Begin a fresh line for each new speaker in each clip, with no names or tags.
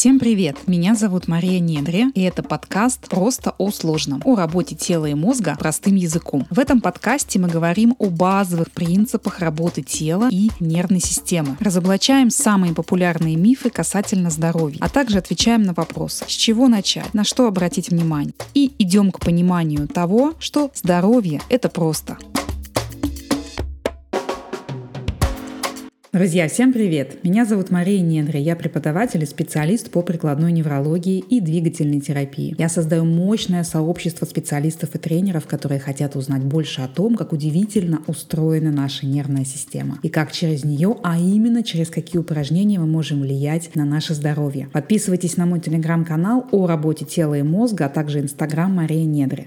Всем привет! Меня зовут Мария Недре, и это подкаст «Просто о сложном» о работе тела и мозга простым языком. В этом подкасте мы говорим о базовых принципах работы тела и нервной системы. Разоблачаем самые популярные мифы касательно здоровья, а также отвечаем на вопрос, с чего начать, на что обратить внимание. И идем к пониманию того, что здоровье – это просто. Друзья, всем привет! Меня зовут Мария Недри, я преподаватель и специалист по прикладной неврологии и двигательной терапии. Я создаю мощное сообщество специалистов и тренеров, которые хотят узнать больше о том, как удивительно устроена наша нервная система и как через нее, а именно через какие упражнения мы можем влиять на наше здоровье. Подписывайтесь на мой телеграм-канал о работе тела и мозга, а также инстаграм Мария Недри.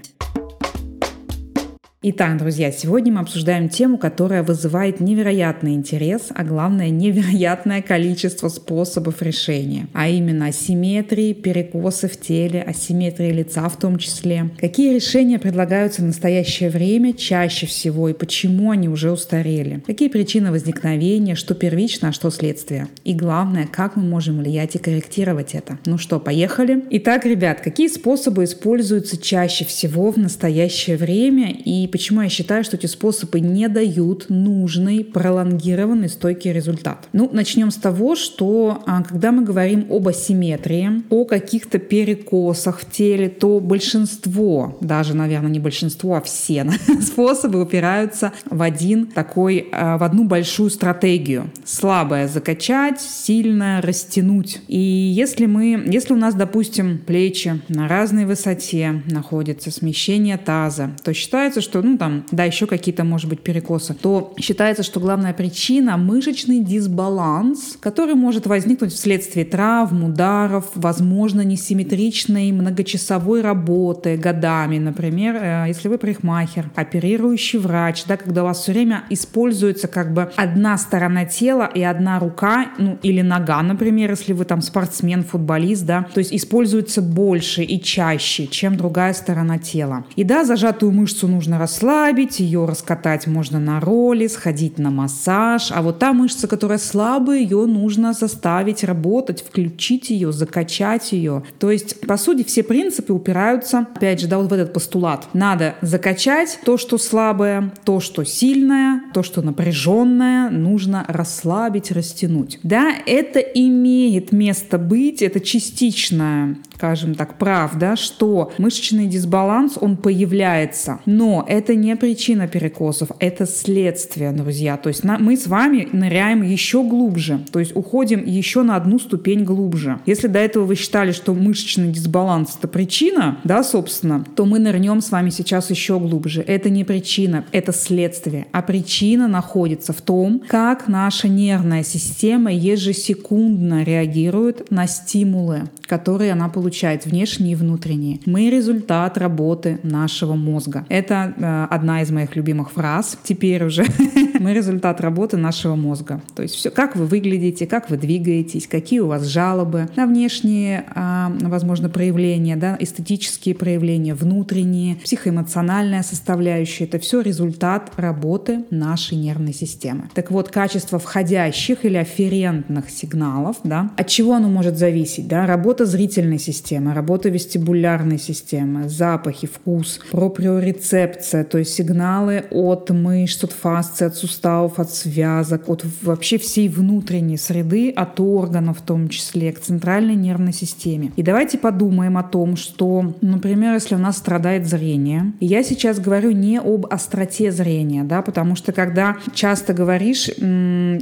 Итак, друзья, сегодня мы обсуждаем тему, которая вызывает невероятный интерес, а главное невероятное количество способов решения, а именно асимметрии, перекосы в теле, асимметрии лица в том числе. Какие решения предлагаются в настоящее время чаще всего и почему они уже устарели? Какие причины возникновения, что первично, а что следствие? И главное, как мы можем влиять и корректировать это? Ну что, поехали? Итак, ребят, какие способы используются чаще всего в настоящее время и почему я считаю, что эти способы не дают нужный, пролонгированный, стойкий результат. Ну, начнем с того, что а, когда мы говорим об асимметрии, о каких-то перекосах в теле, то большинство, даже, наверное, не большинство, а все способы упираются в один такой, а, в одну большую стратегию. Слабое закачать, сильное растянуть. И если мы, если у нас, допустим, плечи на разной высоте находятся, смещение таза, то считается, что ну там, да, еще какие-то, может быть, перекосы, то считается, что главная причина – мышечный дисбаланс, который может возникнуть вследствие травм, ударов, возможно, несимметричной многочасовой работы годами. Например, э, если вы парикмахер, оперирующий врач, да, когда у вас все время используется как бы одна сторона тела и одна рука, ну или нога, например, если вы там спортсмен, футболист, да, то есть используется больше и чаще, чем другая сторона тела. И да, зажатую мышцу нужно расслабить, ее раскатать можно на роли, сходить на массаж. А вот та мышца, которая слабая, ее нужно заставить работать, включить ее, закачать ее. То есть, по сути, все принципы упираются, опять же, да, вот в этот постулат. Надо закачать то, что слабое, то, что сильное, то, что напряженное, нужно расслабить, растянуть. Да, это имеет место быть, это частичное скажем так, прав, да, что мышечный дисбаланс, он появляется, но это не причина перекосов, это следствие, друзья. То есть на, мы с вами ныряем еще глубже, то есть уходим еще на одну ступень глубже. Если до этого вы считали, что мышечный дисбаланс это причина, да, собственно, то мы нырнем с вами сейчас еще глубже. Это не причина, это следствие. А причина находится в том, как наша нервная система ежесекундно реагирует на стимулы, которые она получает внешние и внутренние. Мы результат работы нашего мозга. Это э, одна из моих любимых фраз. Теперь уже мы результат работы нашего мозга. То есть все, как вы выглядите, как вы двигаетесь, какие у вас жалобы на внешние, э, возможно, проявления, да, эстетические проявления, внутренние, психоэмоциональная составляющая. Это все результат работы нашей нервной системы. Так вот, качество входящих или афферентных сигналов, да, от чего оно может зависеть? Да? Работа зрительной системы, работа вестибулярной системы, запахи, вкус, проприорецепция, то есть сигналы от мышц, от фасции, от суставов, от связок, от вообще всей внутренней среды, от органов в том числе, к центральной нервной системе. И давайте подумаем о том, что, например, если у нас страдает зрение, и я сейчас говорю не об остроте зрения, да, потому что когда часто говоришь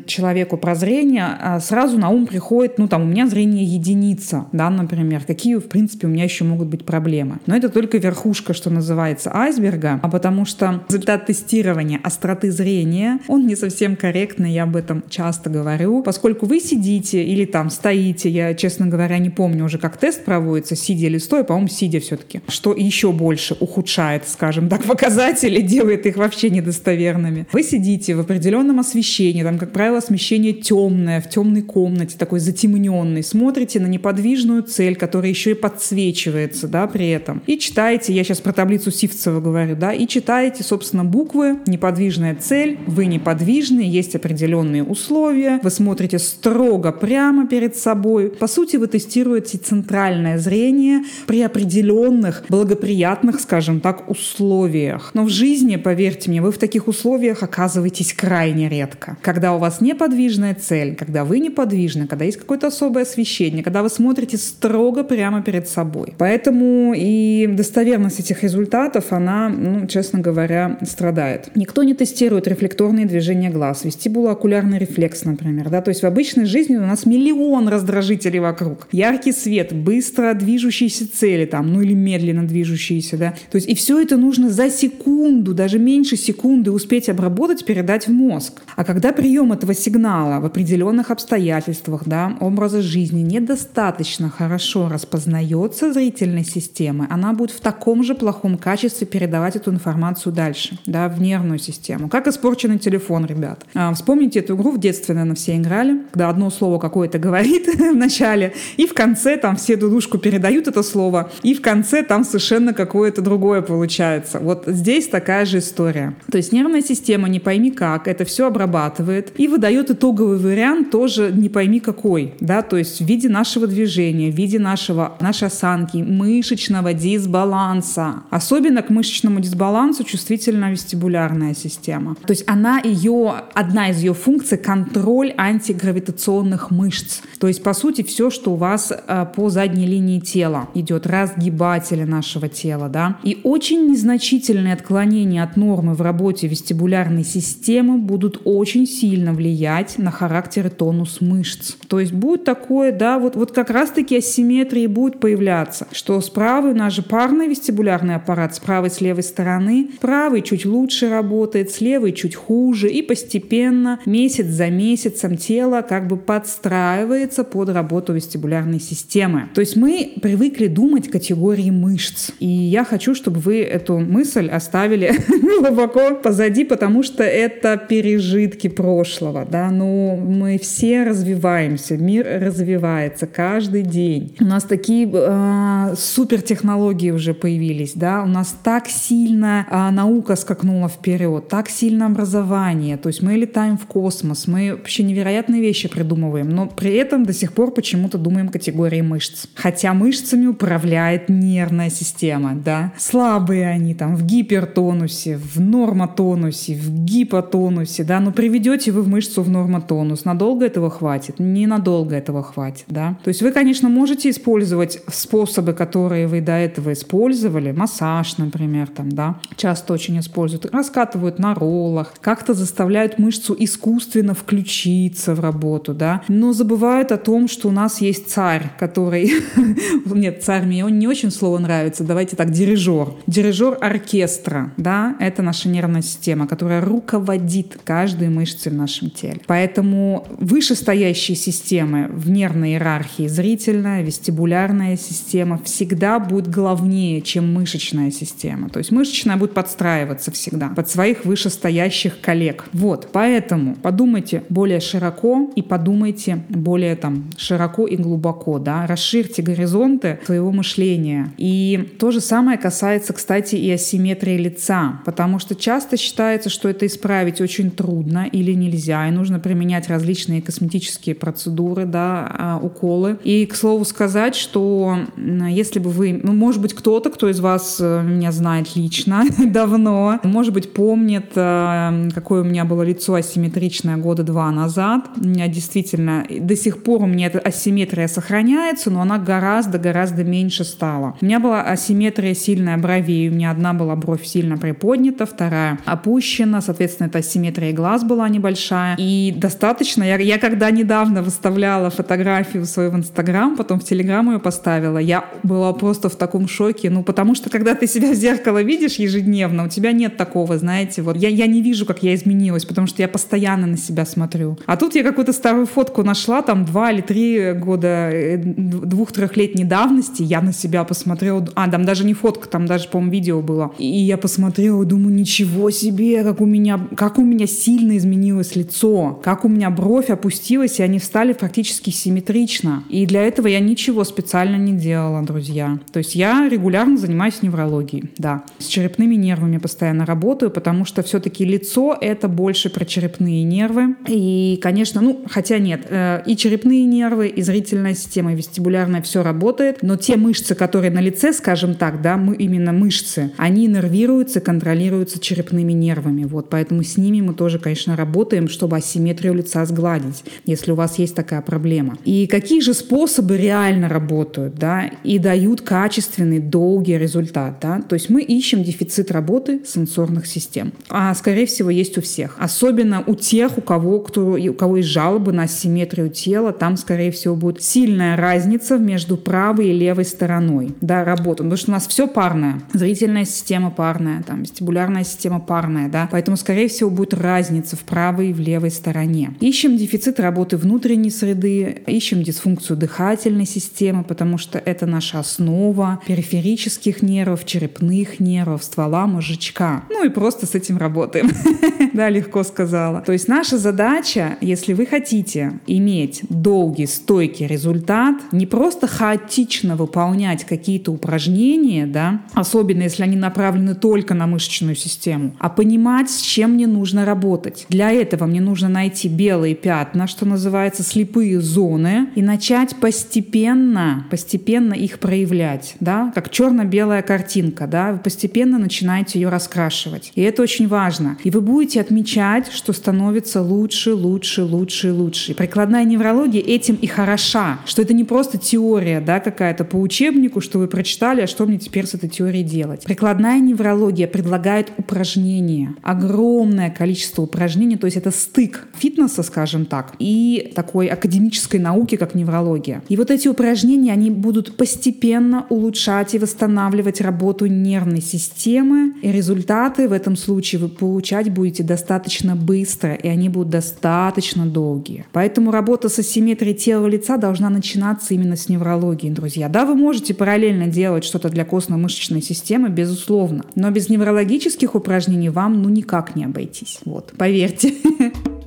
человеку про зрение, а сразу на ум приходит, ну там, у меня зрение единица, да, например, какие, в принципе, у меня еще могут быть проблемы. Но это только верхушка, что называется, айсберга, а потому что результат тестирования остроты зрения, он не совсем корректный, я об этом часто говорю, поскольку вы сидите или там стоите, я, честно говоря, не помню уже, как тест проводится, сидя или стоя, по-моему, сидя все-таки, что еще больше ухудшает, скажем так, показатели, делает их вообще недостоверными. Вы сидите в определенном освещении, там, как правило, освещение темное, в темной комнате, такой затемненный, смотрите на неподвижную цель, которая еще и подсвечивается, да, при этом. И читаете, я сейчас про таблицу Сивцева говорю, да, и читаете, собственно, буквы, неподвижная цель, в вы неподвижны, есть определенные условия, вы смотрите строго прямо перед собой. По сути, вы тестируете центральное зрение при определенных благоприятных, скажем так, условиях. Но в жизни, поверьте мне, вы в таких условиях оказываетесь крайне редко. Когда у вас неподвижная цель, когда вы неподвижны, когда есть какое-то особое освещение, когда вы смотрите строго прямо перед собой. Поэтому и достоверность этих результатов, она, ну, честно говоря, страдает. Никто не тестирует рефлекторные движения глаз, вестибулоокулярный рефлекс, например. Да? То есть в обычной жизни у нас миллион раздражителей вокруг. Яркий свет, быстро движущиеся цели, там, ну или медленно движущиеся. Да? То есть и все это нужно за секунду, даже меньше секунды успеть обработать, передать в мозг. А когда прием этого сигнала в определенных обстоятельствах, да, образа жизни недостаточно хорошо распознается зрительной системой, она будет в таком же плохом качестве передавать эту информацию дальше, да, в нервную систему. Как испорченный телефон, ребят. А, вспомните эту игру в детстве, наверное, все играли, когда одно слово какое-то говорит в начале, и в конце там все дудушку передают это слово, и в конце там совершенно какое-то другое получается. Вот здесь такая же история. То есть нервная система, не пойми как, это все обрабатывает и выдает итоговый вариант тоже не пойми какой, да, то есть в виде нашего движения, в виде нашего, нашей осанки, мышечного дисбаланса. Особенно к мышечному дисбалансу чувствительна вестибулярная система. То есть она ее, одна из ее функций — контроль антигравитационных мышц. То есть, по сути, все, что у вас э, по задней линии тела идет, разгибатели нашего тела, да. И очень незначительные отклонения от нормы в работе вестибулярной системы будут очень сильно влиять на характер и тонус мышц. То есть будет такое, да, вот, вот как раз-таки асимметрии будет появляться, что с правой у нас же парный вестибулярный аппарат, с правой, с левой стороны. Правый чуть лучше работает, с левой чуть хуже, и постепенно, месяц за месяцем тело как бы подстраивается под работу вестибулярной системы. То есть мы привыкли думать категории мышц. И я хочу, чтобы вы эту мысль оставили глубоко позади, потому что это пережитки прошлого. Да? Но мы все развиваемся, мир развивается каждый день. У нас такие э, супертехнологии уже появились, да, у нас так сильно э, наука скакнула вперед, так сильно образование, то есть мы летаем в космос, мы вообще невероятные вещи придумываем, но при этом до сих пор почему-то думаем категории мышц. Хотя мышцами управляет нервная система, да. Слабые они там в гипертонусе, в нормотонусе, в гипотонусе, да, но приведете вы в мышцу в нормотонус, надолго этого хватит? Ненадолго этого хватит, да. То есть вы, конечно, можете использовать способы, которые вы до этого использовали, массаж, например, там, да, часто очень используют, раскатывают на роллах, как-то заставляют мышцу искусственно включиться в работу, да, но забывают о том, что у нас есть царь, который, нет, царь мне он не очень слово нравится, давайте так, дирижер, дирижер оркестра, да, это наша нервная система, которая руководит каждой мышцей в нашем теле. Поэтому вышестоящие системы в нервной иерархии, зрительная, вестибулярная система всегда будет главнее, чем мышечная система. То есть мышечная будет подстраиваться всегда под своих вышестоящих коллег. Вот, поэтому подумайте более широко и подумайте более там широко и глубоко, да, расширьте горизонты своего мышления. И то же самое касается, кстати, и асимметрии лица, потому что часто считается, что это исправить очень трудно или нельзя, и нужно применять различные косметические процедуры, да, а, уколы. И, к слову сказать, что если бы вы, ну, может быть, кто-то, кто из вас э, меня знает лично давно, может быть, помнит, э, какое у меня было лицо асимметричное года два назад. У меня действительно до сих пор у меня эта асимметрия сохраняется, но она гораздо-гораздо меньше стала. У меня была асимметрия сильная бровей. У меня одна была бровь сильно приподнята, вторая опущена. Соответственно, эта асимметрия глаз была небольшая. И достаточно. Я, я когда недавно выставляла фотографию свою в Инстаграм, потом в Телеграм ее поставила, я была просто в таком шоке. Ну, потому что когда ты себя в зеркало видишь ежедневно, у тебя нет такого, знаете, вот я, я не вижу, как я изменилась, потому что я постоянно на себя смотрю. А тут я какую-то старую фотку нашла, там два или три года, э, двух-трехлетней давности, я на себя посмотрела, а, там даже не фотка, там даже, по-моему, видео было. И я посмотрела думаю, ничего себе, как у меня, как у меня сильно изменилось лицо, как у меня бровь опустилась, и они встали практически симметрично. И для этого я ничего специально не делала, друзья. То есть я регулярно занимаюсь неврологией, да. С черепными нервами постоянно работаю, потому что все-таки лицо это больше про черепные нервы. И, конечно, ну, хотя нет, э, и черепные нервы, и зрительная система, и вестибулярная, все работает, но те мышцы, которые на лице, скажем так, да, мы именно мышцы, они нервируются, контролируются черепными нервами. Вот, поэтому с ними мы тоже, конечно, работаем, чтобы асимметрию лица сгладить, если у вас есть такая проблема. И какие же способы реально работают, да, и дают качественный, долгий результат, да? То есть мы ищем дефицит работы сенсорных систем. А, скорее всего, есть у всех. Особенно у тех, у кого, кто, у кого есть жалобы на асимметрию тела, там, скорее всего, будет сильная разница между правой и левой стороной, да, работы. Потому что у нас все парное. Зрительная система парная, там, вестибулярная система парная, да. Поэтому, скорее всего, будет разница в правой и в левой стороне. Ищем дефицит работы внутренней среды, ищем дисфункцию дыхательной системы, потому что это наша основа периферических нервов, черепных нервов, ствола мозжечка. Ну и просто с этим работаем. Да, легко сказала. То есть наша задача, если вы хотите иметь долгий, стойкий результат, не просто хаотично выполнять какие-то упражнения, да, особенно если они направлены только на мышечную систему, а понимать, с чем мне нужно работать. Для этого мне нужно найти белые пятна, что называется, слепые зоны, и начать постепенно, постепенно их проявлять, да, как черно-белая картинка, да, вы постепенно начинаете ее раскрашивать. И это очень важно. И вы будете отмечать, что становится лучше, лучше, лучше лучше. Прикладная неврология этим и хороша, что это не просто теория, да, какая-то по учебнику, что вы прочитали, а что мне теперь с этой теорией делать. Прикладная неврология предлагает упражнения, огромное количество упражнений, то есть это стык фитнеса, скажем так, и такой академической науки, как неврология. И вот эти упражнения, они будут постепенно улучшать и восстанавливать работу нервной системы, и результаты в этом случае вы получать будете достаточно быстро, и они будут достаточно долгие. Поэтому работа с асимметрией тела лица должна начинаться именно с неврологии, друзья. Да, вы можете параллельно делать что-то для костно-мышечной системы, безусловно, но без неврологических упражнений вам ну никак не обойтись. Вот, поверьте.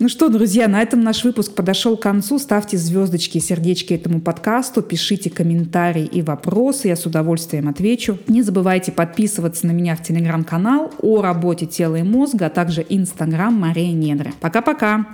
Ну что, друзья, на этом наш выпуск подошел к концу. Ставьте звездочки и сердечки этому подкасту, пишите комментарии и вопросы, я с удовольствием отвечу. Не забывайте подписываться на меня в телеграм-канал о работе тела и мозга, а также инстаграм Мария Недра. Пока-пока!